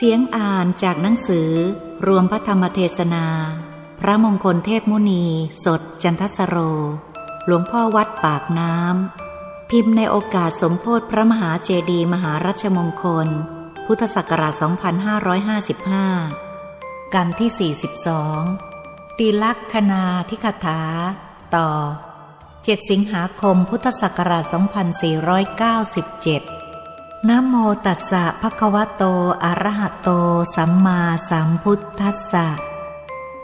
เสียงอ่านจากหนังสือรวมพระธรรมเทศนา พระมงคลเทพมุนี สดจันทสโร หลวงพ่อวัดปากน้ำ พิมพ์ในโอกาสสมโพธิพระมหาเจดีมหารัชมงคล พุทธศักราช 2555 กันที่ 42 ตีลักษณาทิคถา ต่อ 7 สิงหาคมพุทธศักราช 2497 นะโมตัสสะภะคะวะโต อะระหะโต สัมมาสัมพุทธัสสะ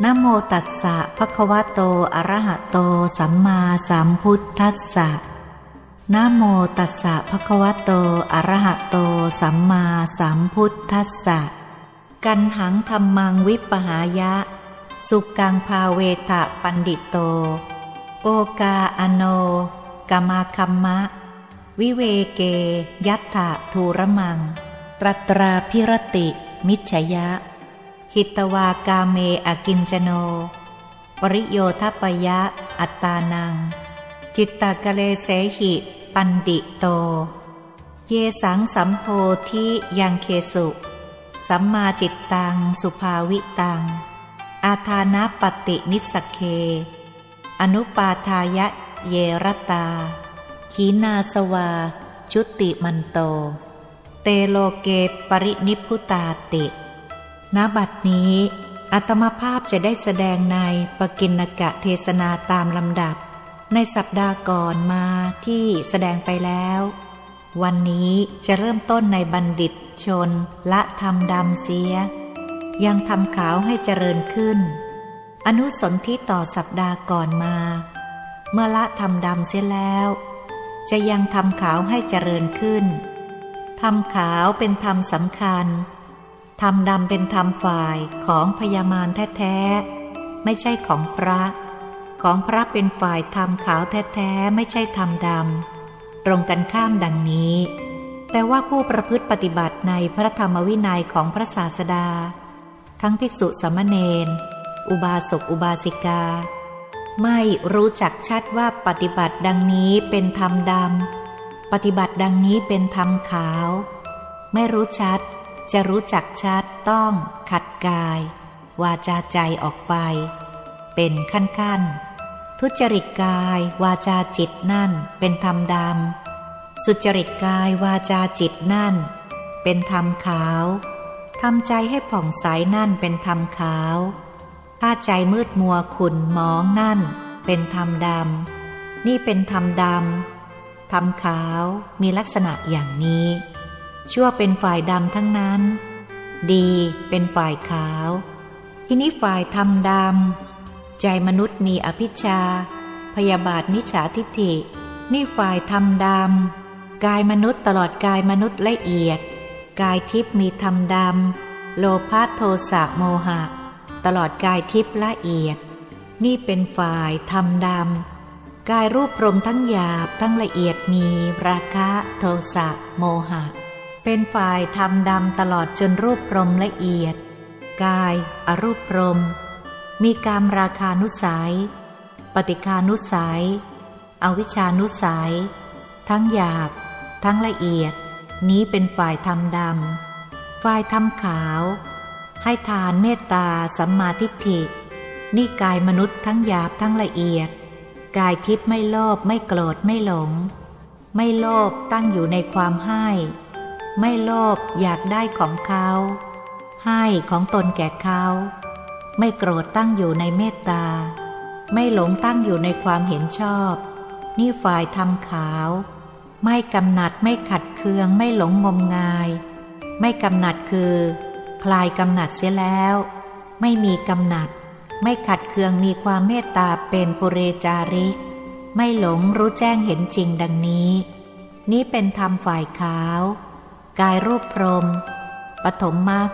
นะโมตัสสะภะคะวะโต อะระหะโต สัมมาสัมพุทธัสสะนะโมตัสสะภะคะวะโต อะระหะโต สัมมาสัมพุทธัสสะ กันหังธรรมังวิปหายะ สุกังภาเวทะปันดิโต โอกาอโนกะมาคัมมะ วิเวเก ยัตถะทูระมัง ตัตราภิระติ มิจเฉยยะ หิตวากาเม อะกิญจะโน ปะริโยทะเปยยะ อัตตานัง จิตตักเลเสหิ ปัณฑิโต เยสังสัมโพธิยังเคสุ สัมมาจิตตัง สุภาวิตัง อาทานะปะฏินิสสัคเค อนุปาทายะเยรตา ขีนาสวา ชุติมันโต เตโลเกปรินิพุตาติณบัดนี้ อัตมภาพจะได้แสดงในปกินกะเทศนาตามลำดับ ในสัปดาห์ก่อนมาที่แสดงไปแล้ว วันนี้จะเริ่มต้นในบัณฑิตชน ละทำดำเสีย ยังทำขาวให้เจริญขึ้น อนุสนที่ต่อสัปดาห์ก่อนมา เมื่อละทำดำเสียแล้ว จะยังทำขาวให้เจริญขึ้นทำขาวเป็นธรรมสำคัญทำดำเป็นธรรมฝ่ายของพยามารแท้ๆ ไม่ใช่ของพระ ของพระเป็นฝ่ายทำขาวแท้ๆ ไม่ใช่ทำดำ ตรงกันข้ามดังนี้ แต่ว่าผู้ประพฤติปฏิบัติในพระธรรมวินัยของพระศาสดา ทั้งภิกษุสมณเณร อุบาสกอุบาสิกา ไม่รู้จักชัดว่าปฏิบัติดังนี้เป็นธรรมดำ ปฏิบัติดังนี้เป็นธรรมขาว ไม่รู้ชัด จะรู้จักชัดต้องขัดกาย วาจาใจออกไป เป็นขั้นขั้นทุจริตกาย วาจาจิตนั่นเป็นธรรมดำ สุจริตกายวาจาจิตนั่น เป็นธรรมขาวทำใจให้ผ่องใสนั่นเป็นธรรมขาว ถ้าใจมืดมัวขุ่นมองนั่น เป็นธรรมดำ นี่เป็นธรรมดำ ธรรมขาวมีลักษณะอย่างนี้ ชั่วเป็นฝ่ายดำทั้งนั้น ดีเป็นฝ่ายขาว ที่นี้ฝ่ายธรรมดำ ใจมนุษย์มีอภิชา พยาบาทมิจฉาทิฏฐิ นี่ฝ่ายธรรมดำ กายมนุษย์ตลอดกายมนุษย์ละเอียด กายทิพย์มีธรรมดำ โลภะโทสะโมหะ ตลอดกายทิพย์ละเอียด นี่เป็นฝ่ายธรรมดำ กายรูปพรมทั้งหยาบทั้งละเอียดมีราคะโทสะโมหะ เป็นฝ่ายธรรมดำตลอดจนรูปพรมละเอียด กายอรูปพรม มีกามราคานุสัย ปฏิคานุสัย อวิชานุสัย ทั้งหยาบ ทั้งละเอียด นี้เป็นฝ่ายธรรมดำ ฝ่ายธรรมขาว ให้ทานเมตตาสัมมาทิฏฐินี่กายมนุษย์ทั้งหยาบทั้งละเอียด กายทิพย์ไม่โลภไม่โกรธไม่หลง ไม่โลภตั้งอยู่ในความให้ ไม่โลภอยากได้ของเขา ให้ของตนแก่เขา ไม่โกรธตั้งอยู่ในเมตตา ไม่หลงตั้งอยู่ในความเห็นชอบ นี่ฝ่ายทำขาว ไม่กำหนัดไม่ขัดเคืองไม่หลงงมงาย ไม่กำหนัดคือ คลายกำหนัดเสียแล้ว ไม่มีกำหนัด ไม่ขัดเคืองมีความเมตตาเป็นปุเรจาริก ไม่หลงรู้แจ้งเห็นจริงดังนี้ นี้เป็นธรรมฝ่ายขาว กายรูปพรมปฐมมรรค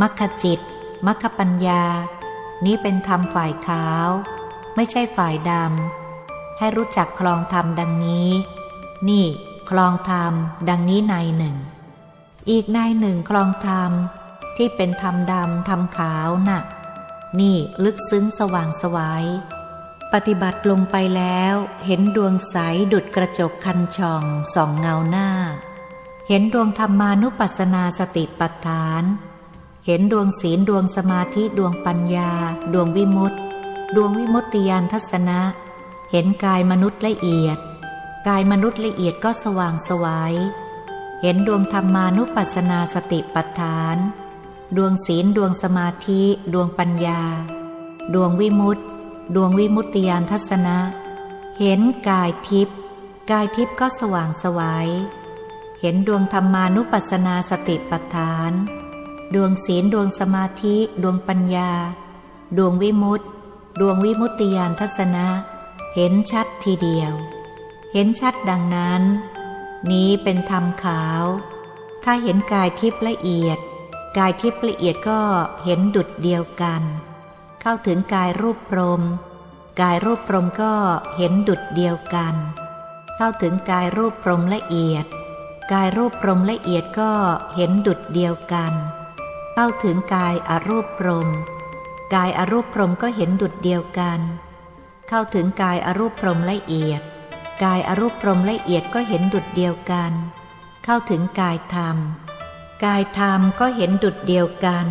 มรรคจิตมรรคปัญญา นี้เป็นธรรมฝ่ายขาว ไม่ใช่ฝ่ายดำ ให้รู้จักคลองธรรมดังนี้ นี่คลองธรรมดังนี้ในหนึ่ง อีกในหนึ่งคลองธรรม ที่เป็นธรรมดำธรรมขาวนะ่ะ นี่ลึกซึ้งสว่างสวายปฏิบัติลงไปแล้วเห็นดวงใสดุดกระจกคันช่องส่องเงาหน้า เห็นดวงธรรมานุปัสสนาสติปัฏฐาน เห็นดวงศีลดวงสมาธิดวงปัญญา ดวงวิมุตติ ดวงวิมุตติยานทัศนะ เห็นกายมนุษย์ละเอียด กายมนุษย์ละเอียดก็สว่างสวายเห็นดวงธรรมานุปัสสนาสติปัฏฐาน ดวงศีลดวงสมาธิ ดวงปัญญา ดวงวิมุตติดวงวิมุตติยานทัศนะ เห็นกายทิพย์กายทิพย์ก็สว่างสวายเห็นดวงธรรมานุปัสสนาสติปัฏฐาน ดวงศีลดวงสมาธิ ดวงปัญญา ดวงวิมุตติ ดวงวิมุตติยานทัศนะ เห็นชัดทีเดียว เห็นชัดดังนั้น นี้เป็นธรรมขาว ถ้าเห็นกายทิพย์ละเอียด กายทิพย์ละเอียดก็เห็นดุดเดียวกัน เข้าถึงกายรูปพรม กายรูปพรมก็เห็นดุดเดียวกัน เข้าถึงกายรูปพรมละเอียด กายรูปพรมละเอียดก็เห็นดุดเดียวกัน เข้าถึงกายอรูปพรม กายอรูปพรมก็เห็นดุดเดียวกัน เข้าถึงกายอรูปพรมละเอียด กายอรูปพรมละเอียดก็เห็นดุดเดียวกัน เข้าถึงกายธรรม กายธรรมก็เห็นดุดเดียวกัน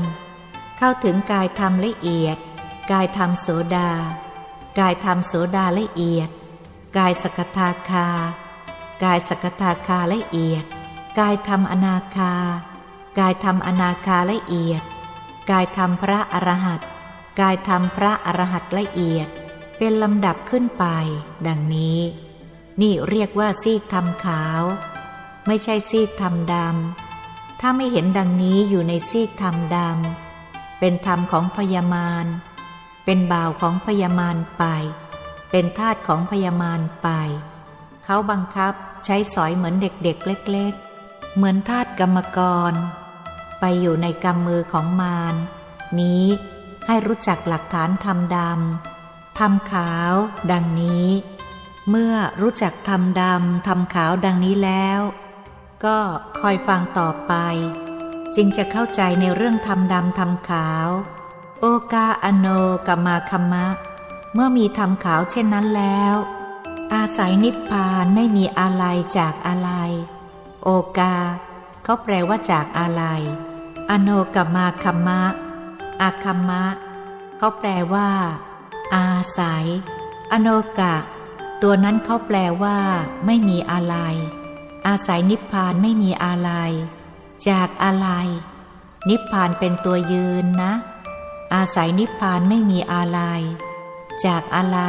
เข้าถึงกายธรรมละเอียด กายธรรมโสดา กายธรรมโสดาละเอียด กายสกทาคา กายสกทาคาละเอียด กายธรรมอนาคา กายธรรมอนาคาละเอียด กายธรรมพระอรหัตกายธรรมพระอรหัตละเอียด เป็นลำดับขึ้นไป ดังนี้ นี่เรียกว่าซีกธรรมขาว ไม่ใช่ซีกธรรมดำ ถ้าไม่เห็นดังนี้อยู่ในซีกธรรมดำ เป็นธรรมของพยามาร เป็นบ่าวของพยามารไป เป็นทาสของพยามารไป เขาบังคับใช้สอยเหมือนเด็กๆ เล็กๆ เหมือนทาสกรรมกร ไปอยู่ในกำมือของมาร นี้ให้รู้จักหลักฐานทำดำทำขาว ดังนี้ เมื่อรู้จักทำดำทำขาวดังนี้แล้ว ก็คอยฟังต่อไป จึงจะเข้าใจในเรื่องทำดำทำขาว โอกาอโนกามาคัมมะ เมื่อมีทำขาวเช่นนั้นแล้ว อาศัยนิพพานไม่มีอะไรจากอะไร โอกา เขาแปลว่าจากอะไร อโนกัมมาคัมมะ อาคัมมะ เขาแปลว่า อาศัย อโนกะ ตัวนั้นเขาแปลว่า ไม่มีอะไร อาศัยนิพพานไม่มีอะไร จากอะไร นิพพานเป็นตัวยืนนะ อาศัยนิพพานไม่มีอะไร จากอะไร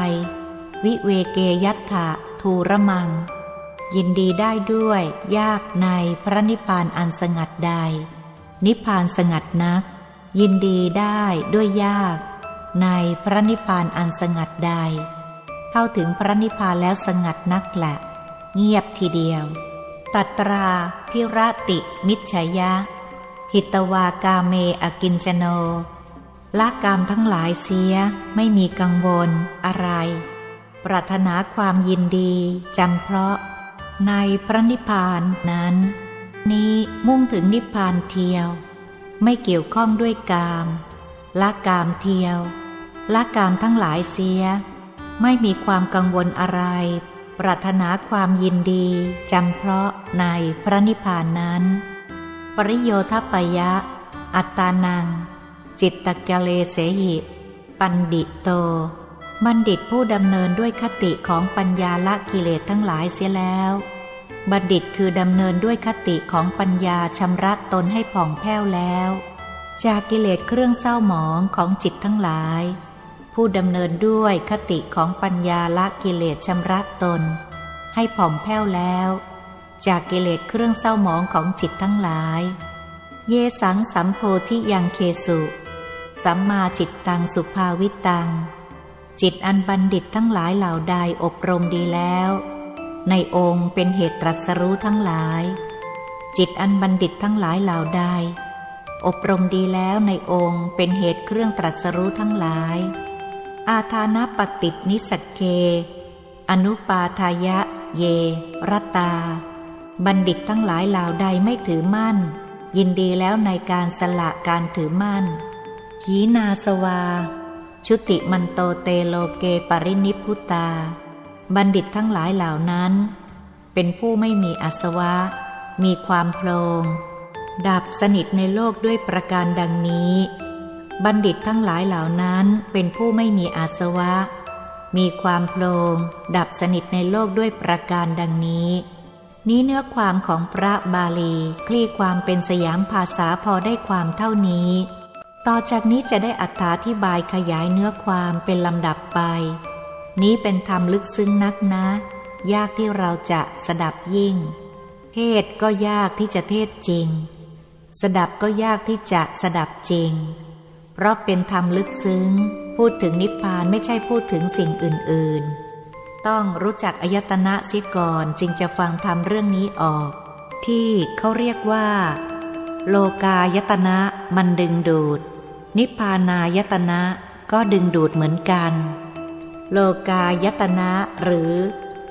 วิเวเกยัตถะทูระมัง ยินดีได้ด้วย ยากในพระนิพพานอันสงัดใด นิพพานสงัดนัก ยินดีได้ด้วยยาก ในพระนิพพานอันสงัดใด เข้าถึงพระนิพพานแล้วสงัดนักแหละ เงียบทีเดียว ตัตราพิรติมิชยะ หิตวากาเมอกินจโนละกามทั้งหลายเสียไม่มีกังวลอะไร ปรารถนาความยินดีจำเพาะ ในพระนิพพานนั้น นี้มุ่งถึงนิพพานเทียว ไม่เกี่ยวข้องด้วยกามละกามเทียวละกามทั้งหลายเสีย ไม่มีความกังวลอะไร ปรารถนาความยินดี จำเพาะในพระนิพพานนั้น ปริโยทปยะ อัตตานัง จิตตกเลเสหิ ปันดิโต บัณฑิตผู้ดำเนินด้วยคติของปัญญาละกิเลสทั้งหลายเสียแล้ว บัณฑิตคือดำเนินด้วยคติของปัญญาชำระตนให้ผ่องแผ้วแล้ว จากกิเลสเครื่องเศร้าหมองของจิตทั้งหลาย ผู้ดำเนินด้วยคติของปัญญาละกิเลสชำระตน ให้ผ่องแผ้วแล้ว จากกิเลสเครื่องเศร้าหมองของจิตทั้งหลาย เยสังสัมโพธิยังเคสุ สัมมาจิตตังสุภาวิตัง จิตอันบัณฑิตทั้งหลายเหล่าใดอบรมดีแล้ว ในองค์เป็นเหตุตรัสรู้ทั้งหลาย จิตอันบัณฑิตทั้งหลายเหล่าใดอบรมดีแล้วในองค์เป็นเหตุเครื่องตรัสรู้ทั้งหลาย อาทานปฏินิสเค อนุปาทายะ เย รตา บัณฑิตทั้งหลายเหล่าใดไม่ถือมั่น ยินดีแล้วในการสละการถือมั่น ขีนาสวา ชุติมันโตเตโลเกปรินิพุตา บัณฑิตทั้งหลายเหล่านั้น เป็นผู้ไม่มีอสวะ มีความโพลงดับสนิทในโลกด้วยประการดังนี้ บัณฑิตทั้งหลายเหล่านั้นเป็นผู้ไม่มีอาสวะ มีความโปร่งดับสนิทในโลกด้วยประการดังนี้ นี้เนื้อความของพระบาลีคลี่ความเป็นสยามภาษาพอได้ความเท่านี้ ต่อจากนี้จะได้อัธาธิบายขยายเนื้อความเป็นลำดับไป นี้เป็นธรรมลึกซึ้งนักนะ ยากที่เราจะสดับยิ่ง เทศก็ยากที่จะเทศจริง สดับก็ยากที่จะสดับจริง เพราะเป็นธรรมลึกซึ้ง พูดถึงนิพพานไม่ใช่พูดถึงสิ่งอื่น ๆ ต้องรู้จักอายตนะเสียก่อนจึงจะฟังธรรมเรื่องนี้ออก ที่เขาเรียกว่า โลกายตนะมันดึงดูด นิพพานายตนะก็ดึงดูดเหมือนกัน โลกายตนะหรือ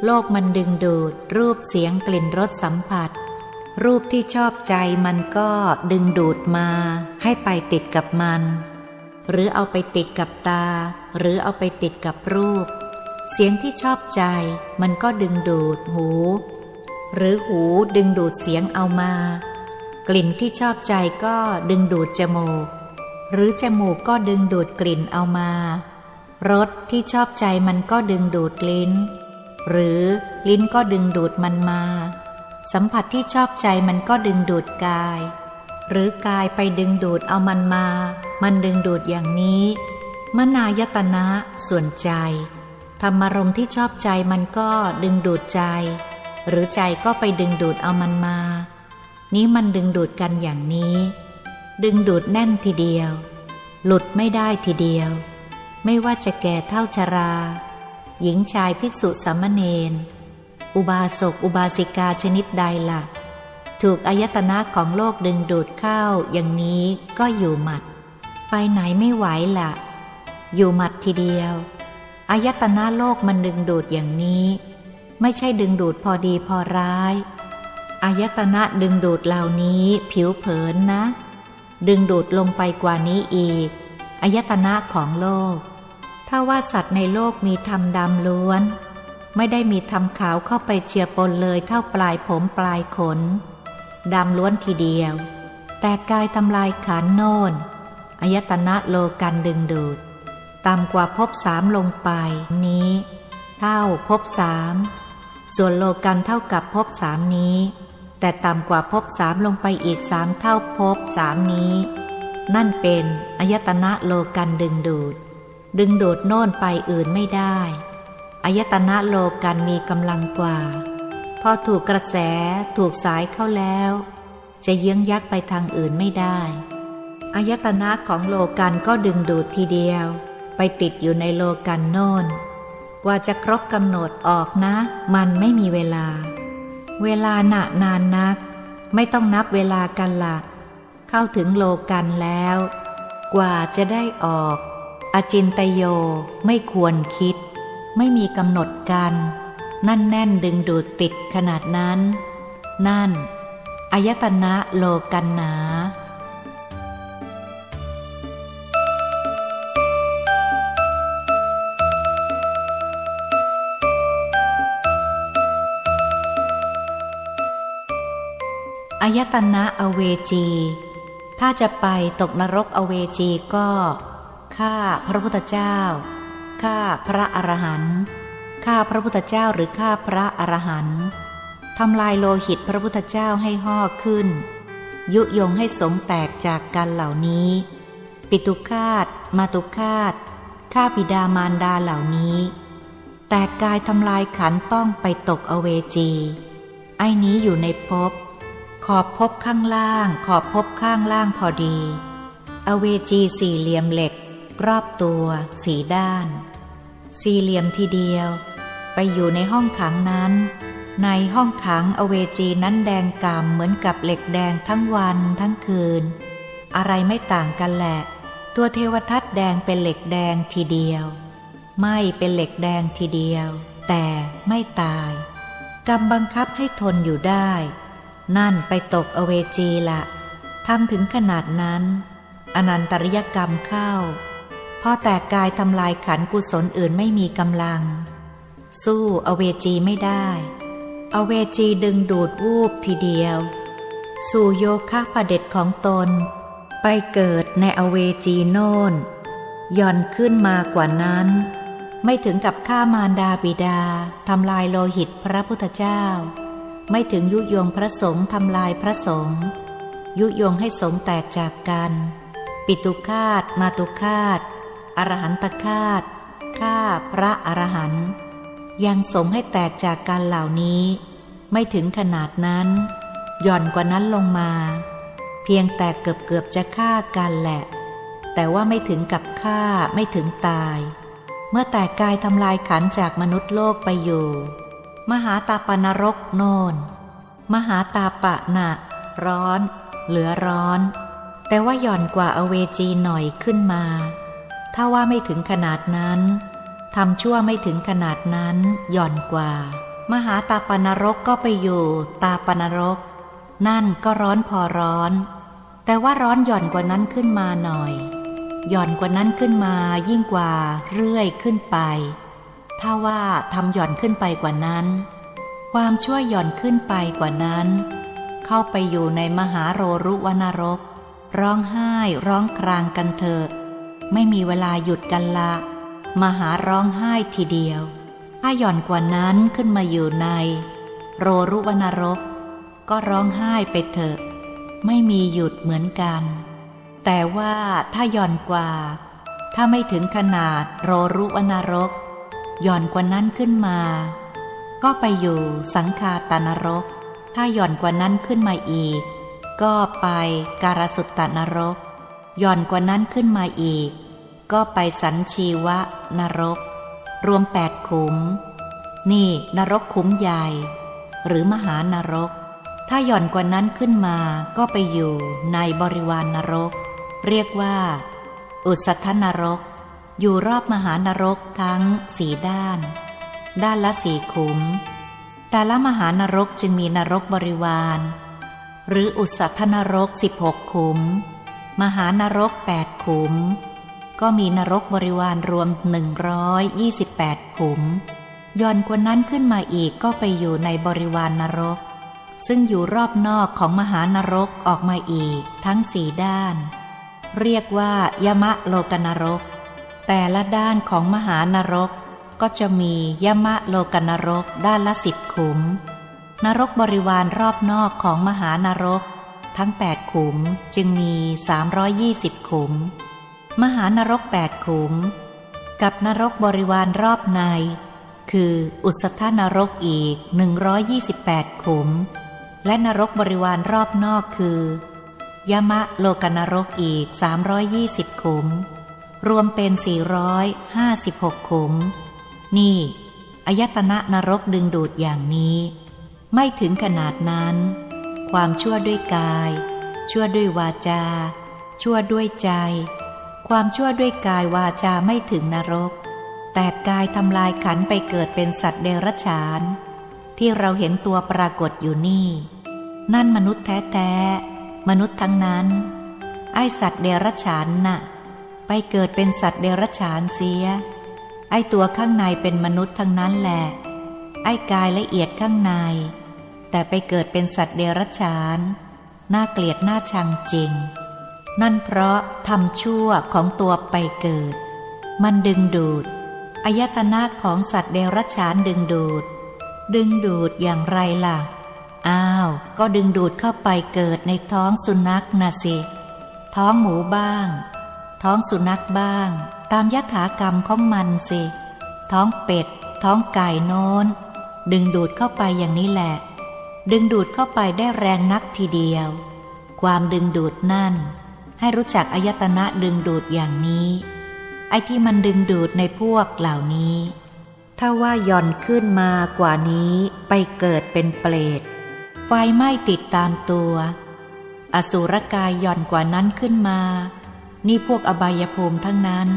โลกมันดึงดูด รูปเสียงกลิ่นรสสัมผัส รูปที่ชอบใจมันก็ดึงดูดมาให้ไปติดกับมัน หรือเอาไปติดกับตา หรือเอาไปติดกับรูป เสียงที่ชอบใจมันก็ดึงดูดหู หรือหูดึงดูดเสียงเอามา กลิ่นที่ชอบใจก็ดึงดูดจมูก หรือจมูกก็ดึงดูดกลิ่นเอามารสที่ชอบใจมันก็ดึงดูดลิ้น หรือลิ้นก็ดึงดูดมันมา สัมผัสที่ชอบใจมันก็ดึงดูดกาย หรือกายไปดึงดูดเอามันมา มันดึงดูดอย่างนี้ มนายตนะส่วนใจ ธรรมารมที่ชอบใจมันก็ดึงดูดใจ หรือใจก็ไปดึงดูดเอามันมา นี้มันดึงดูดกันอย่างนี้ ดึงดูดแน่นทีเดียว หลุดไม่ได้ทีเดียว ไม่ว่าจะแก่เท่าชรา หญิงชายภิกษุสามเณรอุบาสกอุบาสิกาชนิดใดละ่ะ ถูกอายตนะของโลกดึงดูดเข้าอย่างนี้ก็อยู่หมัด ไปไหนไม่ไหวละ่ะ อยู่หมัดทีเดียวอายตนะโลกมันดึงดูดอย่างนี้ ไม่ใช่ดึงดูดพอดีพอร้ายอายตนะดึงดูดเหล่านี้ผิวเผินนะ ดึงดูดลงไปกว่านี้อีกอายตนะของโลก ถ้าว่าสัตว์ในโลกมีธรรมดำล้วน ไม่ได้มีธรรมขาวเข้าไปเจือปนเลยเท่าปลายผมปลายขนดำล้วนทีเดียว แต่กายทำลายขันโน่น อายตนะโลกันดึงดูดต่ำกว่าภพสามลงไปนี้ เท่าภพสามส่วนโลกันเท่ากับภพสามนี้ แต่ต่ำกว่าภพสามลงไปอีกสามเท่าภพสามนี้ นั่นเป็นอายตนะโลกันดึงดูด ดึงดูดโน่นไปอื่นไม่ได้อายตนะโลกันมีกำลังกว่า พอถูกกระแสถูกสายเข้าแล้ว จะเยื้องยักไปทางอื่นไม่ได้ อายตนะของโลกันก็ดึงดูดทีเดียว ไปติดอยู่ในโลกันโน่น กว่าจะครบกำหนดออกนะ มันไม่มีเวลา เวลาหนานานนัก ไม่ต้องนับเวลากันละเข้าถึงโลกันแล้ว กว่าจะได้ออก อจินตโยไม่ควรคิด ไม่มีกำหนดกันนั่นแน่นดึงดูดติดขนาดนั้น นั่นอายตนะโลกันหนา อายตนะอเวจี ถ้าจะไปตกนรกอเวจีก็ฆ่าพระพุทธเจ้าฆ่าพระอรหันต์ฆ่าพระพุทธเจ้าหรือฆ่าพระอรหันต์ทำลายโลหิตพระพุทธเจ้าให้ห่อขึ้น ยุยงให้สงแตกจากกันเหล่านี้ ปิตุคาตมาตุคาตฆ่าบิดามารดาเหล่านี้ แต่กายทำลายขันต้องไปตกอเวจี ไอ้นี้อยู่ในภพ ขอบพบข้างล่าง ขอบพบข้างล่างพอดี อเวจีสี่เหลี่ยมเหล็ก รอบตัวสีด้าน สี่เหลี่ยมทีเดียว ไปอยู่ในห้องขังนั้น ในห้องขังอเวจีนั้นแดงกำเหมือนกับเหล็กแดงทั้งวันทั้งคืน อะไรไม่ต่างกันแหละ ตัวเทวทัตแดงเป็นเหล็กแดงทีเดียว ไม่เป็นเหล็กแดงทีเดียว แต่ไม่ตาย กรรมบังคับให้ทนอยู่ได้ นั่นไปตกอเวจีละทำถึงขนาดนั้น อนันตริยกรรมเข้าพอแต่กายทำลายขันกุศลอื่นไม่มีกำลัง สู้อเวจีไม่ได้ อเวจีดึงดูดวูบทีเดียว สู่โยคะผเด็จของตน ไปเกิดในอเวจีโนนย่อนขึ้นมากว่านั้น ไม่ถึงกับฆ่ามารดาบิดาทำลายโลหิตพระพุทธเจ้า ไม่ถึงยุยงพระสงฆ์ทำลายพระสงฆ์ยุยงให้สงฆ์แตกจากกัน ปิตุคาตมาตุคาตอรหันตคาตฆ่าพระอรหันต์ยังสงให้แตกจากกันเหล่านี้ ไม่ถึงขนาดนั้น หย่อนกว่านั้นลงมา เพียงแต่เกือบเกือบจะฆ่ากันแหละ แต่ว่าไม่ถึงกับฆ่าไม่ถึงตาย เมื่อแตกกายทำลายขันจากมนุษย์โลกไปอยู่ มหาตาปนรกโนน มหาตาปะหนะร้อน เหลือร้อน แต่ว่าหย่อนกว่าอเวจีหน่อยขึ้นมา ถ้าว่าไม่ถึงขนาดนั้นทำชั่วไม่ถึงขนาดนั้นหย่อนกว่า มหาตาปนรกก็ไปอยู่ตาปนรก นั่นก็ร้อนพอร้อน แต่ว่าร้อนหย่อนกว่านั้นขึ้นมาหน่อย หย่อนกว่านั้นขึ้นมายิ่งกว่าเรื่อยขึ้นไป ถ้าว่าทำหย่อนขึ้นไปกว่านั้น ความช่วยหย่อนขึ้นไปกว่านั้น เข้าไปอยู่ในมหาโรรุวนรก ร้องไห้ร้องครางกันเถอะไม่มีเวลาหยุดกันละ มหาร้องไห้ทีเดียว ถ้าหย่อนกว่านั้นขึ้นมาอยู่ใน โรรุวนรก ก็ร้องไห้ไปเถอะ ไม่มีหยุดเหมือนกัน แต่ว่าถ้าหย่อนกว่า ถ้าไม่ถึงขนาดโรรุวนรก ย่อนกว่านั้นขึ้นมา ก็ไปอยู่สังคาตานรก ถ้าหย่อนกว่านั้นขึ้นมาอีก ก็ไปการสุตตานรกหย่อนกว่านั้นขึ้นมาอีก ก็ไปสันชีวะนรก รวมแปดขุม นี่นรกขุมใหญ่ หรือมหานรก ถ้าหย่อนกว่านั้นขึ้นมา ก็ไปอยู่ในบริวารนนรก เรียกว่า อุสัทนรก อยู่รอบมหานรกทั้งสี่ด้าน ด้านละสี่ขุม แต่ละมหานรกจึงมีนรกบริวาร หรืออุสัทนรกสิบหกขุม มหานรกแปดขุม ก็มีนรกบริวารรวม128ขุมย่อนกว่านั้นขึ้นมาอีกก็ไปอยู่ในบริวารนรก ซึ่งอยู่รอบนอกของมหานรกออกมาอีก ทั้งสี่ด้าน เรียกว่ายมะโลกนรก แต่ละด้านของมหานรกก็จะมียมะโลกนรกด้านละสิบขุม นรกบริวารรอบนอกของมหานรก ทั้งแปดขุมจึงมี 320 ขุม มหานรกแปดขุม กับนรกบริวารรอบใน คืออุสธานรกอีก 128 ขุม และนรกบริวารรอบนอกคือยมะโลกนรกอีก 320 ขุม รวมเป็น 456 ขุม นี่ อายตนะนรกดึงดูดอย่างนี้ ไม่ถึงขนาดนั้น ความชั่วด้วยกาย ชั่วด้วยวาจา ชั่วด้วยใจ ความชั่วด้วยกายวาจาไม่ถึงนรก แต่กายทำลายขันไปเกิดเป็นสัตว์เดรัจฉาน ที่เราเห็นตัวปรากฏอยู่นี่ นั่นมนุษย์แท้ๆ มนุษย์ทั้งนั้น ไอสัตว์เดรัจฉานนะ่ะ ไปเกิดเป็นสัตว์เดรัจฉานเสีย ไอตัวข้างในเป็นมนุษย์ทั้งนั้นแหละ ไอกายละเอียดข้างใน แต่ไปเกิดเป็นสัตว์เดรัจฉาน น่าเกลียดน่าชังจริง นั่นเพราะทำชั่วของตัวไปเกิด มันดึงดูด อายตนะของสัตว์เดรัจฉานดึงดูด ดึงดูดอย่างไรล่ะ อ้าว ก็ดึงดูดเข้าไปเกิดในท้องสุนัขนะสิ ท้องหมูบ้าง ท้องสุนัขบ้าง ตามยถากรรมของมันสิ ท้องเป็ด ท้องไก่โน้น ดึงดูดเข้าไปอย่างนี้แหละ ดึงดูดเข้าไปได้แรงนักทีเดียว ความดึงดูดนั่น ให้รู้จักอายตนะดึงดูดอย่างนี้ ไอ้ที่มันดึงดูดในพวกเหล่านี้ ถ้าว่าย่อนขึ้นมากว่านี้ไปเกิดเป็นเปรต ไฟไหม้ติดตามตัว อสุรกายย่อนกว่านั้นขึ้นมา นี่พวกอบายภูมิทั้งนั้น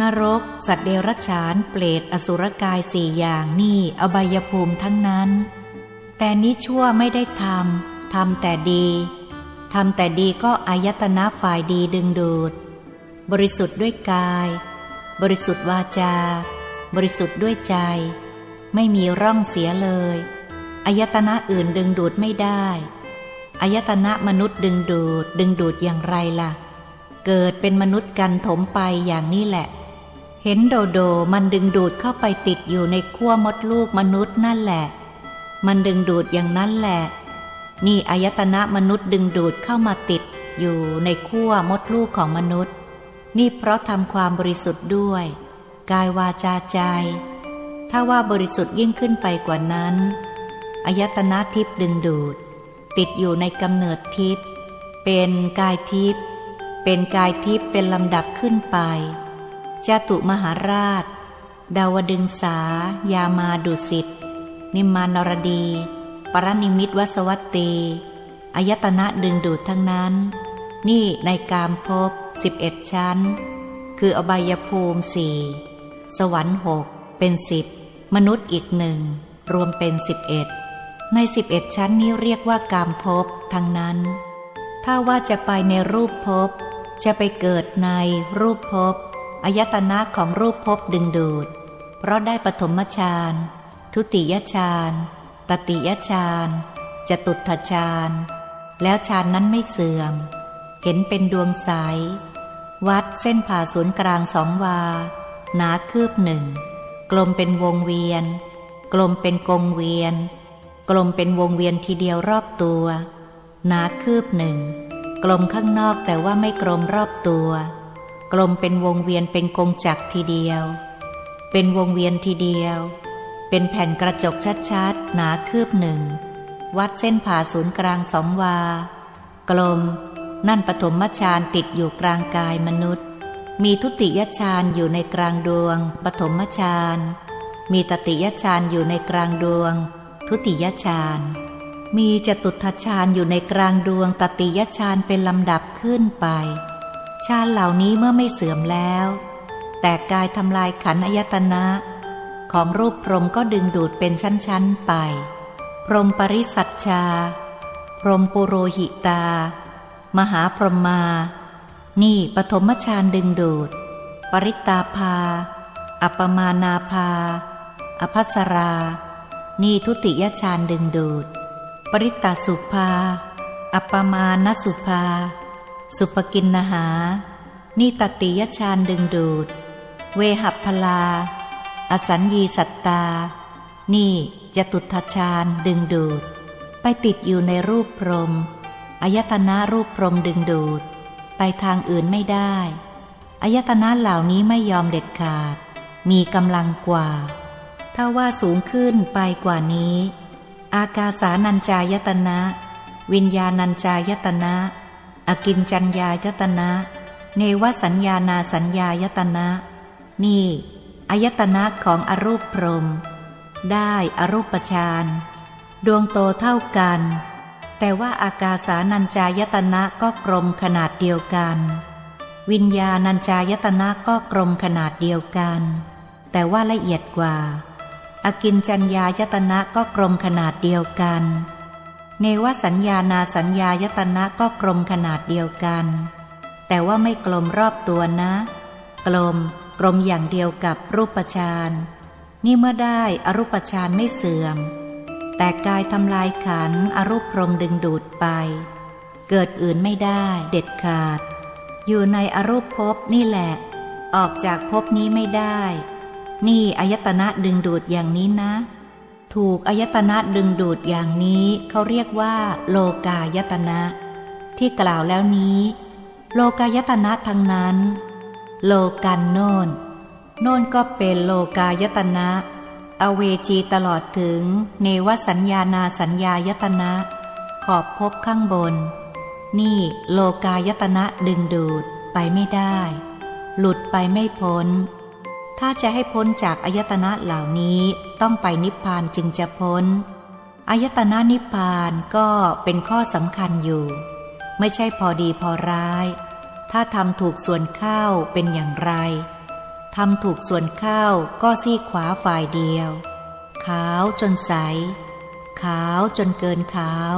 นรก สัตว์เดรัจฉาน เปรตอสุรกายสี่อย่างนี่อบายภูมิทั้งนั้น แต่นี้ชั่วไม่ได้ทำทำแต่ดีทำแต่ดีก็อายตนะฝ่ายดีดึงดูด บริสุทธิ์ด้วยกาย บริสุทธิ์วาจา บริสุทธิ์ด้วยใจ ไม่มีร่องเสียเลยอายตนะอื่นดึงดูดไม่ได้อายตนะมนุษย์ดึงดูด ดึงดูดอย่างไรล่ะ เกิดเป็นมนุษย์กันถมไปอย่างนี้แหละ เห็นโดโดมันดึงดูดเข้าไปติดอยู่ในขั้วมดลูกมนุษย์นั่นแหละ มันดึงดูดอย่างนั้นแหละ นี่อายตนะมนุษย์ดึงดูดเข้ามาติดอยู่ในขั้วมดลูกของมนุษย์ นี่เพราะทำความบริสุทธิ์ด้วย กายวาจาใจ ถ้าว่าบริสุทธิ์ยิ่งขึ้นไปกว่านั้นอายตนะทิพย์ดึงดูด ติดอยู่ในกำเนิดทิพย์เป็นกายทิพย์ เป็นกายทิพย์เป็นลำดับขึ้นไปจตุมหาราช ดาวดึงสา ยามาดุสิต นิมานรดี ปรนิมิตวสวัตตีอายตนะดึงดูดทั้งนั้น นี่ในกามภพสิบเอ็ดชั้น คืออบายภูมิสี่สวรรค์หกเป็นสิบมนุษย์อีกหนึ่งรวมเป็นสิบเอ็ดในสิบเอ็ดชั้นนี้เรียกว่ากามภพทั้งนั้น ถ้าว่าจะไปในรูปภพ จะไปเกิดในรูปภพอายตนะของรูปภพดึงดูด เพราะได้ปฐมฌานทุติยฌานตติยฌานจตุตถฌานแล้วฌานนั้นไม่เสื่อม เห็นเป็นดวงใส วัดเส้นผ่าศูนย์กลางสองวา หนาคืบหนึ่ง กลมเป็นวงเวียน กลมเป็นกงเวียน กลมเป็นวงเวียนทีเดียวรอบตัว หนาคืบหนึ่ง กลมข้างนอกแต่ว่าไม่กลมรอบตัว กลมเป็นวงเวียนเป็นกงจักรทีเดียว เป็นวงเวียนทีเดียว เป็นแผ่นกระจกชัดๆ หนาคืบหนึ่ง วัดเส้นผ่าศูนย์กลางสองวา กลม นั่นปฐมฌานติดอยู่กลางกายมนุษย์ มีทุติยฌานอยู่ในกลางดวง ปฐมฌาน มีตติยฌานอยู่ในกลางดวง ทุติยฌาน มีจตุทฌานอยู่ในกลางดวงตติยฌานเป็นลำดับขึ้นไปฌานเหล่านี้เมื่อไม่เสื่อมแล้ว แต่กายทำลายขันอายตนะ ของรูปพรมก็ดึงดูดเป็นชั้นๆไป พรมปริสัชชา พรมปุโรหิตา มหาพรหมา นี่ปฐมฌานดึงดูด ปริตาภา อัปมานาภา อภัสรา นี่ทุติยฌานดึงดูด ปริตาสุภา อัปมานสุภา สุปกินนหานี่ตติยฌานดึงดูด เวหัพลา อสัญญีสัตตา นี่จตุทชาญดึงดูด ไปติดอยู่ในรูปพรมอายตนะรูปพรมดึงดูด ไปทางอื่นไม่ได้อายตนะเหล่านี้ไม่ยอมเด็ดขาด มีกำลังกว่า ถ้าว่าสูงขึ้นไปกว่านี้ อากาสานัญจายตนะ วิญญาณัญจายตนะ อกินจัญญายตนะ เนวสัญญานาสัญญายตนะ นี่ อายตนะของอรูปพรม ได้อรูปฌานดวงโตเท่ากัน แต่ว่าอากาสานัญจายตนะก็กลมขนาดเดียวกัน วิญญาณัญจายตนะก็กลมขนาดเดียวกัน แต่ว่าละเอียดกว่า อกินจัญญายตนะก็กลมขนาดเดียวกัน เนวสัญญานาสัญญายตนะก็กลมขนาดเดียวกัน แต่ว่าไม่กลมรอบตัวนะ กลมกลมอย่างเดียวกับรูปฌานนี่เมื่อได้อรูปฌานไม่เสื่อม แต่กายทำลายขันอรูปพรมดึงดูดไป เกิดอื่นไม่ได้เด็ดขาด อยู่ในอรูปภพนี่แหละ ออกจากภพนี้ไม่ได้ นี่อายตนะดึงดูดอย่างนี้นะ ถูกอายตนะดึงดูดอย่างนี้เขาเรียกว่า โลกายตนะ ที่กล่าวแล้วนี้ โลกายตนะทั้งนั้น โลกันโนนโนนก็เป็นโลกายตนะ อเวจีตลอดถึง เนวสัญญานาสัญญายตนะ ขอบพบข้างบน นี่โลกายตนะดึงดูดไปไม่ได้ หลุดไปไม่พ้น ถ้าจะให้พ้นจากอายตนะเหล่านี้ต้องไปนิพพานจึงจะพ้น อายตนะนิพพานก็เป็นข้อสำคัญอยู่ ไม่ใช่พอดีพอร้าย ถ้าทำถูกส่วนข้าวเป็นอย่างไรทำถูกส่วนข้าวก็ซีขวาฝ่ายเดียว ขาวจนใส ขาวจนเกินขาว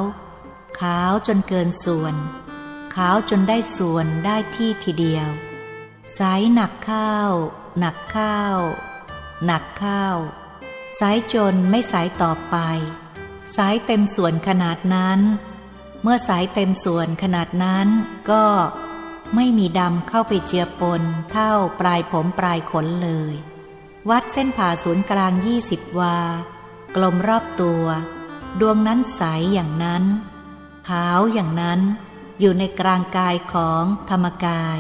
ขาวจนเกินส่วน ขาวจนได้ส่วนได้ที่ทีเดียวใสหนักข้าว หนักข้าว หนักข้าวใสจนไม่ใสต่อไปใสเต็มส่วนขนาดนั้น เมื่อสายเต็มส่วนขนาดนั้น ก็ไม่มีดำเข้าไปเจือปนเท่าปลายผมปลายขนเลย วัดเส้นผ่าศูนย์กลางยี่สิบวา กลมรอบตัว ดวงนั้นใสอย่างนั้น ขาวอย่างนั้น อยู่ในกลางกายของธรรมกาย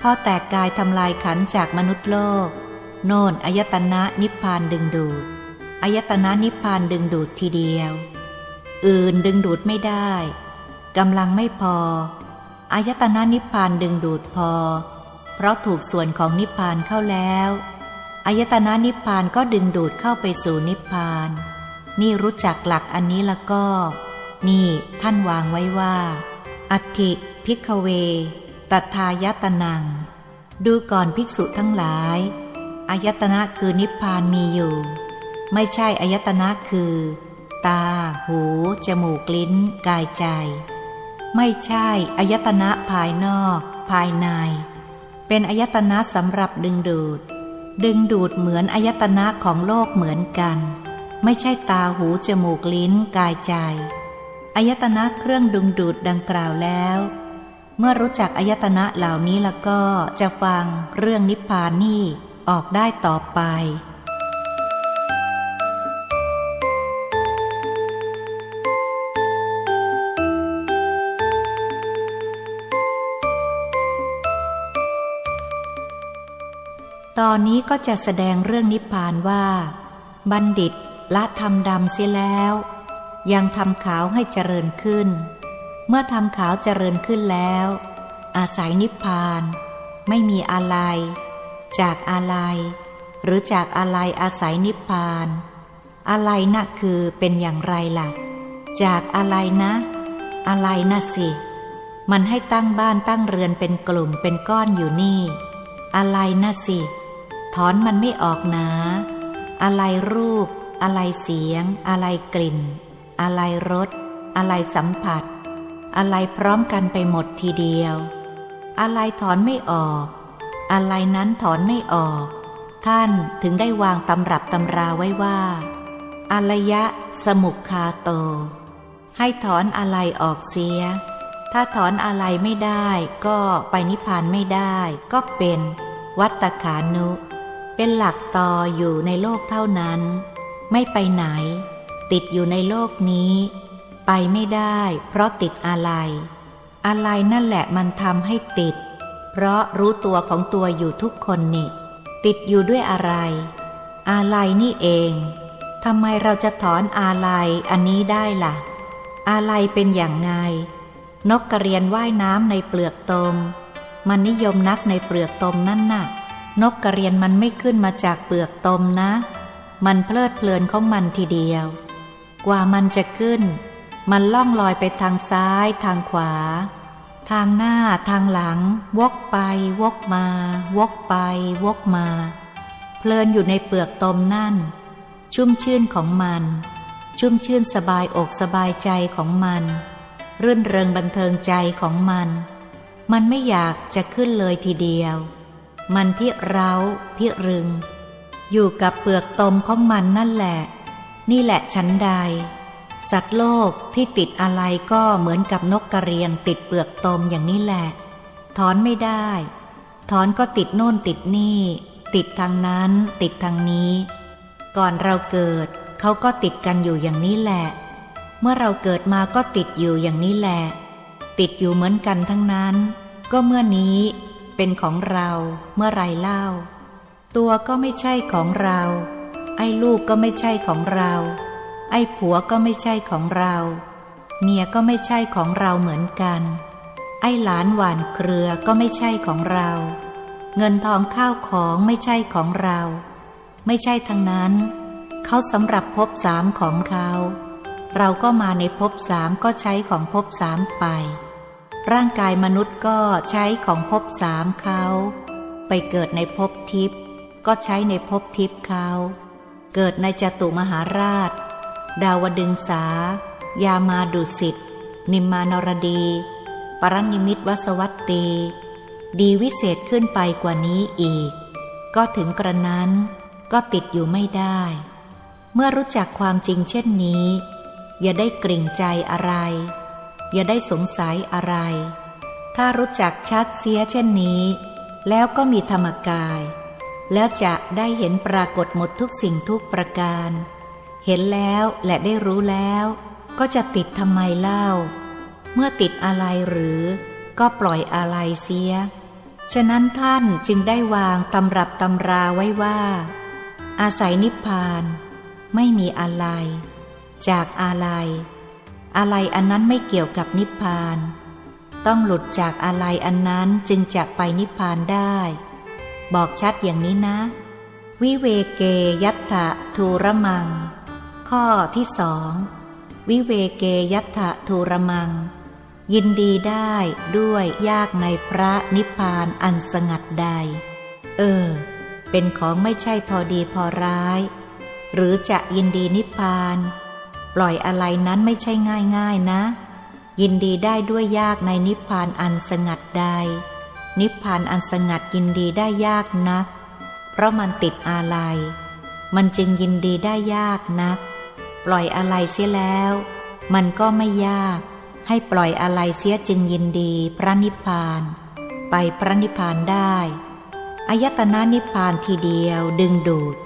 พอแตกกายทำลายขันจากมนุษย์โลก โน่นอายตนะนิพพานดึงดูดอายตนะนิพพานดึงดูดทีเดียว อื่นดึงดูดไม่ได้กำลังไม่พออายตนะนิพพานดึงดูดพอ เพราะถูกส่วนของนิพพานเข้าแล้วอายตนะนิพพานก็ดึงดูดเข้าไปสู่นิพพาน นี่รู้จักหลักอันนี้แล้วก็ นี่ท่านวางไว้ว่า อัติพิกเว ตัทายตนัง ดูก่อนภิกษุทั้งหลายอายตนะคือนิพพานมีอยู่ ไม่ใช่อายตนะคือ ตา หู จมูก ลิ้น กายใจ ไม่ใช่อายตนะภายนอก ภายใน เป็นอายตนะสำหรับดึงดูด ดึงดูดเหมือนอายตนะของโลกเหมือนกัน ไม่ใช่ตาหู จมูก ลิ้น กายใจอายตนะเครื่องดึงดูดดังกล่าวแล้ว เมื่อรู้จักอายตนะเหล่านี้แล้วก็จะฟังเรื่องนิพพานนี่ออกได้ต่อไป ตอนนี้ก็จะแสดงเรื่องนิพพานว่า บัณฑิตละทำดำเสียแล้ว ยังทำขาวให้เจริญขึ้น เมื่อทำขาวเจริญขึ้นแล้ว อาศัยนิพพาน ไม่มีอะไร จากอะไร หรือจากอะไรอาศัยนิพพาน อะไรนะคือเป็นอย่างไรล่ะ จากอะไรนะ อะไรนะสิ มันให้ตั้งบ้านตั้งเรือนเป็นกลุ่มเป็นก้อนอยู่นี่ อะไรนะสิ ถอนมันไม่ออกนะอะไรรูป อะไรเสียง อะไรกลิ่น อะไรรส อะไรสัมผัส อะไรพร้อมกันไปหมดทีเดียว อะไรถอนไม่ออก อะไรนั้นถอนไม่ออก ท่านถึงได้วางตำรับตำราไว้ว่าอารยะสมุขคาโต ให้ถอนอะไรออกเสีย ถ้าถอนอะไรไม่ได้ก็ไปนิพพานไม่ได้ ก็เป็นวัตขานุ เป็นหลักต่ออยู่ในโลกเท่านั้น ไม่ไปไหน ติดอยู่ในโลกนี้ ไปไม่ได้ เพราะติดอะไร อะไรนั่นแหละมันทำให้ติด เพราะรู้ตัวของตัวอยู่ทุกคนนี่ติดอยู่ด้วยอะไร อะไรนี่เองทำไมเราจะถอนอะไรอันนี้ได้ละ่ะ อะไรเป็นอย่างไง นกกระเรียนว่ายน้ำในเปลือกตม มันนิยมนักในเปลือกตมนั่นน่ะ นกกระเรียนมันไม่ขึ้นมาจากเปลือกตมนะ มันเพลิดเพลินของมันทีเดียว กว่ามันจะขึ้น มันล่องลอยไปทางซ้าย ทางขวา ทางหน้า ทางหลัง วกไป วกมา วกไป วกมา เพลินอยู่ในเปลือกตมนั่น ชุ่มชื่นของมัน ชุ่มชื่นสบายอกสบายใจของมัน รื่นเริงบันเทิงใจของมัน มันไม่อยากจะขึ้นเลยทีเดียว มันพิเร้า พิรึง อยู่กับเปลือกตมของมันนั่นแหละ นี่แหละชั้นใด สัตว์โลกที่ติดอะไรก็เหมือนกับนกกระเรียนติดเปลือกตมอย่างนี้แหละ ถอนไม่ได้ ถอนก็ติดโน่นติดนี่ ติดทางนั้นติดทางนี้ ก่อนเราเกิดเขาก็ติดกันอยู่อย่างนี้แหละ เมื่อเราเกิดมาก็ติดอยู่อย่างนี้แหละ ติดอยู่เหมือนกันทั้งนั้น ก็เมื่อนี้เป็นของเราเมื่อไรเล่า ตัวก็ไม่ใช่ของเรา ไอ้ลูกก็ไม่ใช่ของเรา ไอ้ผัวก็ไม่ใช่ของเรา เมียก็ไม่ใช่ของเราเหมือนกัน ไอ้หลานหวานเครือก็ไม่ใช่ของเรา เงินทองข้าวของไม่ใช่ของเรา ไม่ใช่ทั้งนั้น เขาสำหรับภพสามของเขา เราก็มาในภพสามก็ใช้ของภพสามไป ร่างกายมนุษย์ก็ใช้ของภพสามเขา ไปเกิดในภพทิพย์ก็ใช้ในภพทิพย์เขา เกิดในจตุมหาราช ดาวดึงสา ยามาดุสิต นิมมานรดี ปรนิมิตวสวัตตี ดีวิเศษขึ้นไปกว่านี้อีก ก็ถึงกระนั้นก็ติดอยู่ไม่ได้ เมื่อรู้จักความจริงเช่นนี้ อย่าได้กริ่งใจอะไร อย่าได้สงสัยอะไร ถ้ารู้จักชัดเสียเช่นนี้ แล้วก็มีธรรมกาย แล้วจะได้เห็นปรากฏหมดทุกสิ่งทุกประการ เห็นแล้วและได้รู้แล้ว ก็จะติดทำไมเล่า เมื่อติดอะไรหรือก็ปล่อยอะไรเสีย ฉะนั้นท่านจึงได้วางตำรับตำราไว้ว่า อาศัยนิพพาน ไม่มีอะไร จากอะไรอะไรอันนั้นไม่เกี่ยวกับนิพพาน ต้องหลุดจากอะไรอันนั้นจึงจะไปนิพพานได้ บอกชัดอย่างนี้นะ วิเวเกยัตถะทูระมัง ข้อที่สองวิเวเกยัตถะทูระมัง ยินดีได้ด้วยยากในพระนิพพานอันสงัดใด เออ เป็นของไม่ใช่พอดีพอร้าย หรือจะยินดีนิพพาน ปล่อยอะไรนั้นไม่ใช่ง่ายๆนะ ยินดีได้ด้วยยากในนิพพานอันสงัดใด นิพพานอันสงัดยินดีได้ยากนัก เพราะมันติดอะไรมันจึงยินดีได้ยากนัก ปล่อยอะไรเสียแล้ว มันก็ไม่ยาก ให้ปล่อยอะไรเสียจึงยินดีพระนิพพาน ไปพระนิพพานได้อายตนะนิพพานทีเดียวดึงดูด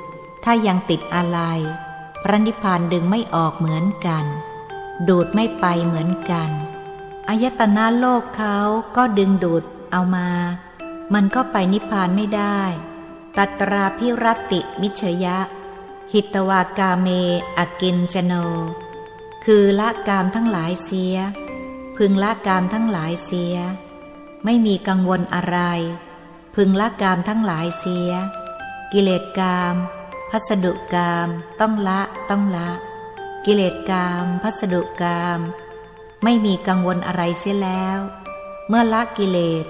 ถ้ายังติดอะไร พระนิพพานดึงไม่ออกเหมือนกัน ดูดไม่ไปเหมือนกันอายตนะโลกเขาก็ดึงดูดเอามา มันก็ไปนิพพานไม่ได้ ตัตราพิรติมิเชยะ หิตวากาเมอกินจโน คือละกามทั้งหลายเสีย พึงละกามทั้งหลายเสีย ไม่มีกังวลอะไร พึงละกามทั้งหลายเสีย กิเลสกามพัสดุกามต้องละต้องละ กิเลสกามพัสดุกาม ไม่มีกังวลอะไรเสียแล้ว เมื่อละกิเลส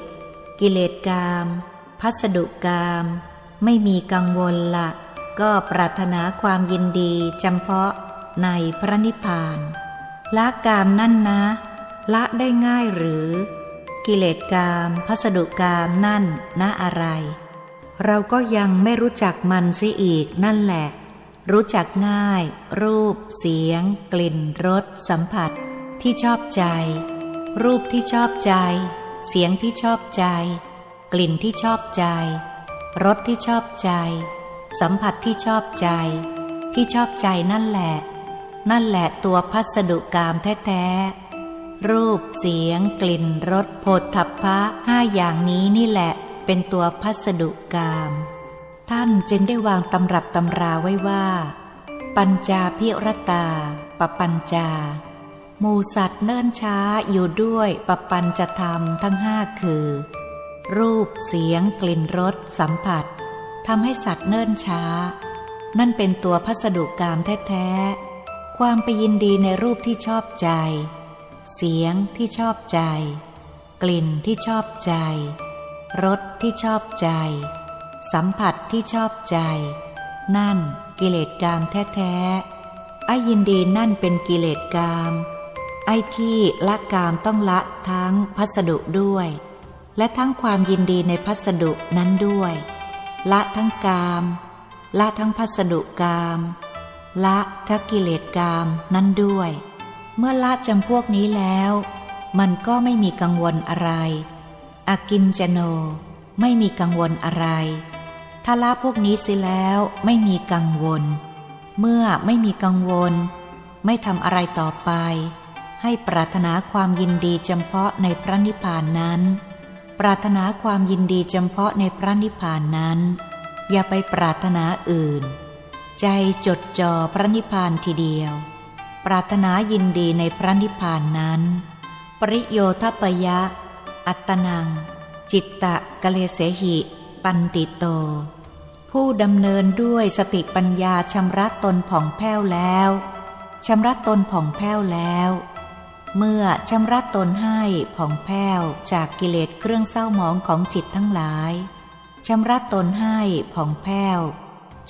กิเลสกาม พัสดุกาม ไม่มีกังวลละ ก็ปรารถนาความยินดีจำเพาะในพระนิพพานละกามนั่นนะ ละได้ง่ายหรือ กิเลสกามพัสดุกามนั่นนะอะไร เราก็ยังไม่รู้จักมันเสียอีกนั่นแหละ รู้จักง่าย รูป เสียง กลิ่นรสสัมผัส ที่ชอบใจ รูปที่ชอบใจ เสียงที่ชอบใจ กลิ่นที่ชอบใจรสที่ชอบใจ สัมผัสที่ชอบใจ ที่ชอบใจนั่นแหละ นั่นแหละตัวพัสดุกามแท้ๆ รูปเสียง กลิ่นรสโผฏฐัพพะห้าอย่างนี้นี่แหละ เป็นตัวพัสดุกาม ท่านจึงได้วางตำรับตำราไว้ว่า ปัญจาพิรตาปปัญจามูสัตว์เนิ่นช้าอยู่ด้วยปปัญจะธรรมทั้งห้าคือ รูปเสียงกลิ่นรสสัมผัส ทำให้สัตว์เนิ่นช้า นั่นเป็นตัวพัสดุกามแท้ๆ ความไปยินดีในรูปที่ชอบใจ เสียงที่ชอบใจ กลิ่นที่ชอบใจ รสที่ชอบใจ สัมผัสที่ชอบใจ นั่นกิเลสกามแท้ๆไอ้ยินดีนั่นเป็นกิเลสกามไอ้ที่ละกามต้องละทั้งพัสดุด้วย และทั้งความยินดีในพัสดุนั้นด้วย ละทั้งกาม ละทั้งพัสดุกาม ละทั้งกิเลสกามนั้นด้วย เมื่อละจำพวกนี้แล้ว มันก็ไม่มีกังวลอะไรอากินจโน ไม่มีกังวลอะไร ถ้าละพวกนี้เสียแล้วไม่มีกังวล เมื่อไม่มีกังวล ไม่ทำอะไรต่อไป ให้ปรารถนาความยินดีจำเพาะในพระนิพพานนั้น ปรารถนาความยินดีจำเพาะในพระนิพพานนั้น อย่าไปปรารถนาอื่น ใจจดจ่อพระนิพพานทีเดียว ปรารถนายินดีในพระนิพพานนั้น ปริโยทปยะ อัตนัง จิตตะกะเลเสหิ ปันติโต ผู้ดำเนินด้วยสติปัญญาชำระตนผ่องแผ้วแล้วชำระตนผ่องแผ้วแล้ว เมื่อชำระตนให้ผ่องแผ้วจากกิเลสเครื่องเศร้าหมองของจิตทั้งหลายชำระตนให้ผ่องแผ้ว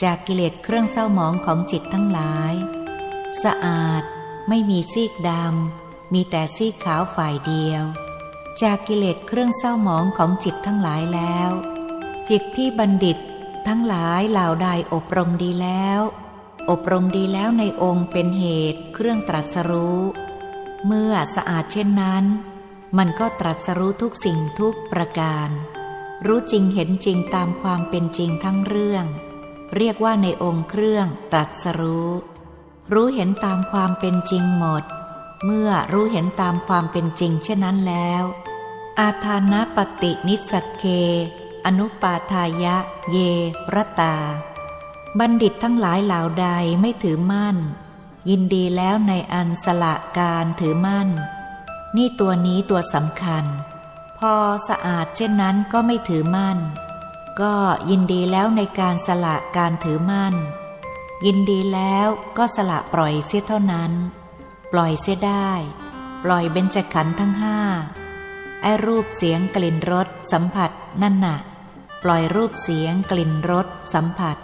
จากกิเลสเครื่องเศร้าหมองของจิตทั้งหลาย สะอาดไม่มีซีกดำมีแต่ซีกขาวฝ่ายเดียว จากกิเลสเครื่องเศร้าหมองของจิตทั้งหลายแล้ว จิตที่บัณฑิตทั้งหลายเหล่าใดอบรมดีแล้ว อบรมดีแล้วในองค์เป็นเหตุเครื่องตรัสรู้ เมื่อสะอาดเช่นนั้น มันก็ตรัสรู้ทุกสิ่งทุกประการ รู้จริงเห็นจริงตามความเป็นจริงทั้งเรื่อง เรียกว่าในองค์เครื่องตรัสรู้ รู้เห็นตามความเป็นจริงหมด เมื่อรู้เห็นตามความเป็นจริงเช่นนั้นแล้ว อาทานะปฏินิสัตเค อนุปาทายะ เยรตา บัณฑิตทั้งหลายเหล่าใดไม่ถือมั่น ยินดีแล้วในอันสละการถือมั่น นี่ตัวนี้ตัวสำคัญ พอสะอาดเช่นนั้นก็ไม่ถือมั่น ก็ยินดีแล้วในการสละการถือมั่น ยินดีแล้วก็สละปล่อยเสียเท่านั้น ปล่อยเสียได้ ปล่อยเบญจขันธ์ทั้งห้าไอรูปเสียงกลิ่นรสสัมผัสนั่นน่ะ ปล่อยรูปเสียงกลิ่นรสสัมผัส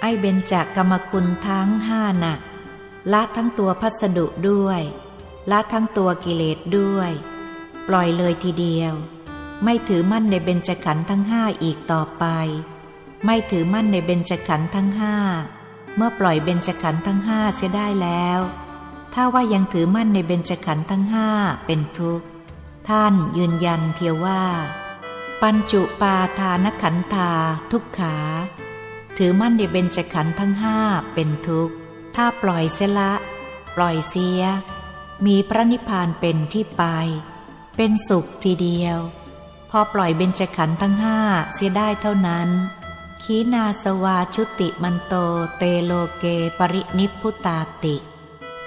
ไอเบญจากรรมคุณทั้งห้าน่ะ ละทั้งตัวพัสดุด้วย ละทั้งตัวกิเลสด้วย ปล่อยเลยทีเดียว ไม่ถือมั่นในเบญจขันธ์ทั้งห้าอีกต่อไป ไม่ถือมั่นในเบญจขันธ์ทั้งห้าเมื่อปล่อยเบญจขันธ์ทั้งห้าเสียได้แล้ว ถ้าว่ายังถือมั่นในเบญจขันธ์ทั้งห้าเป็นทุกข์ ท่านยืนยันเทียวว่า ปัญจุปาทานขันธาทุกขา ถือมั่นในเบญจขันธ์ทั้งห้าเป็นทุกข์ ถ้าปล่อยเสละ ปล่อยเสีย มีพระนิพพานเป็นที่ไป เป็นสุขทีเดียว พอปล่อยเบญจขันธ์ทั้งห้าเสียได้เท่านั้นขีนาสวาชุติมันโตเตโลเกปรินิพพุตาติ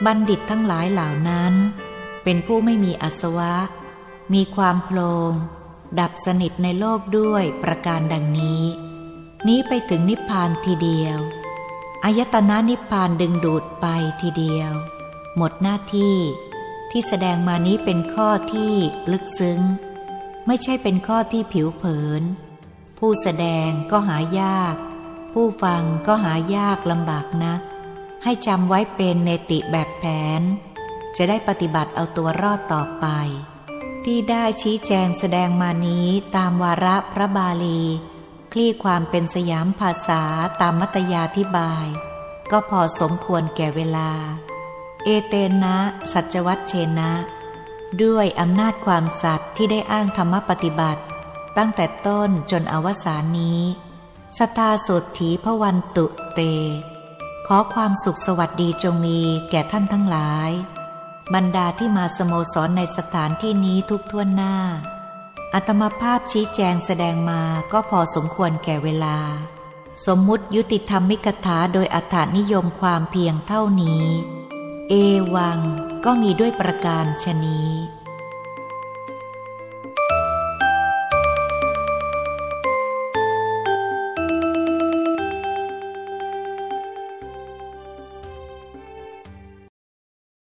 บัณฑิตทั้งหลายเหล่านั้น เป็นผู้ไม่มีอสวะ มีความโพลงดับสนิทในโลกด้วยประการดังนี้ นี้ไปถึงนิพพานทีเดียว อายตนะนิพพานดึงดูดไปทีเดียว หมดหน้าที่ที่แสดงมานี้เป็นข้อที่ลึกซึ้ง ไม่ใช่เป็นข้อที่ผิวเผิน ผู้แสดงก็หายาก ผู้ฟังก็หายากลำบากนัก ให้จำไว้เป็นเนติแบบแผน จะได้ปฏิบัติเอาตัวรอดต่อไป ที่ได้ชี้แจงแสดงมานี้ตามวาระพระบาลี คลี่ความเป็นสยามภาษาตามมัตยาธิบาย ก็พอสมควรแก่เวลา เอเตนะ สัจวัตเชนะ ด้วยอำนาจความสัตย์ที่ได้อ้างธรรมปฏิบัติ ตั้งแต่ต้นจนอวสานนี้สตาสุดถีพวันตุเต ขอความสุขสวัสดีจงมีแก่ท่านทั้งหลาย บรรดาที่มาสโมสรในสถานที่นี้ทุกท่วนหน้า อัตมาภาพชี้แจงแสดงมาก็พอสมควรแก่เวลา สมมุติยุติธรรมมิกถาโดยอัฏนิยมความเพียงเท่านี้ เอวังก็มีด้วยประการชนี้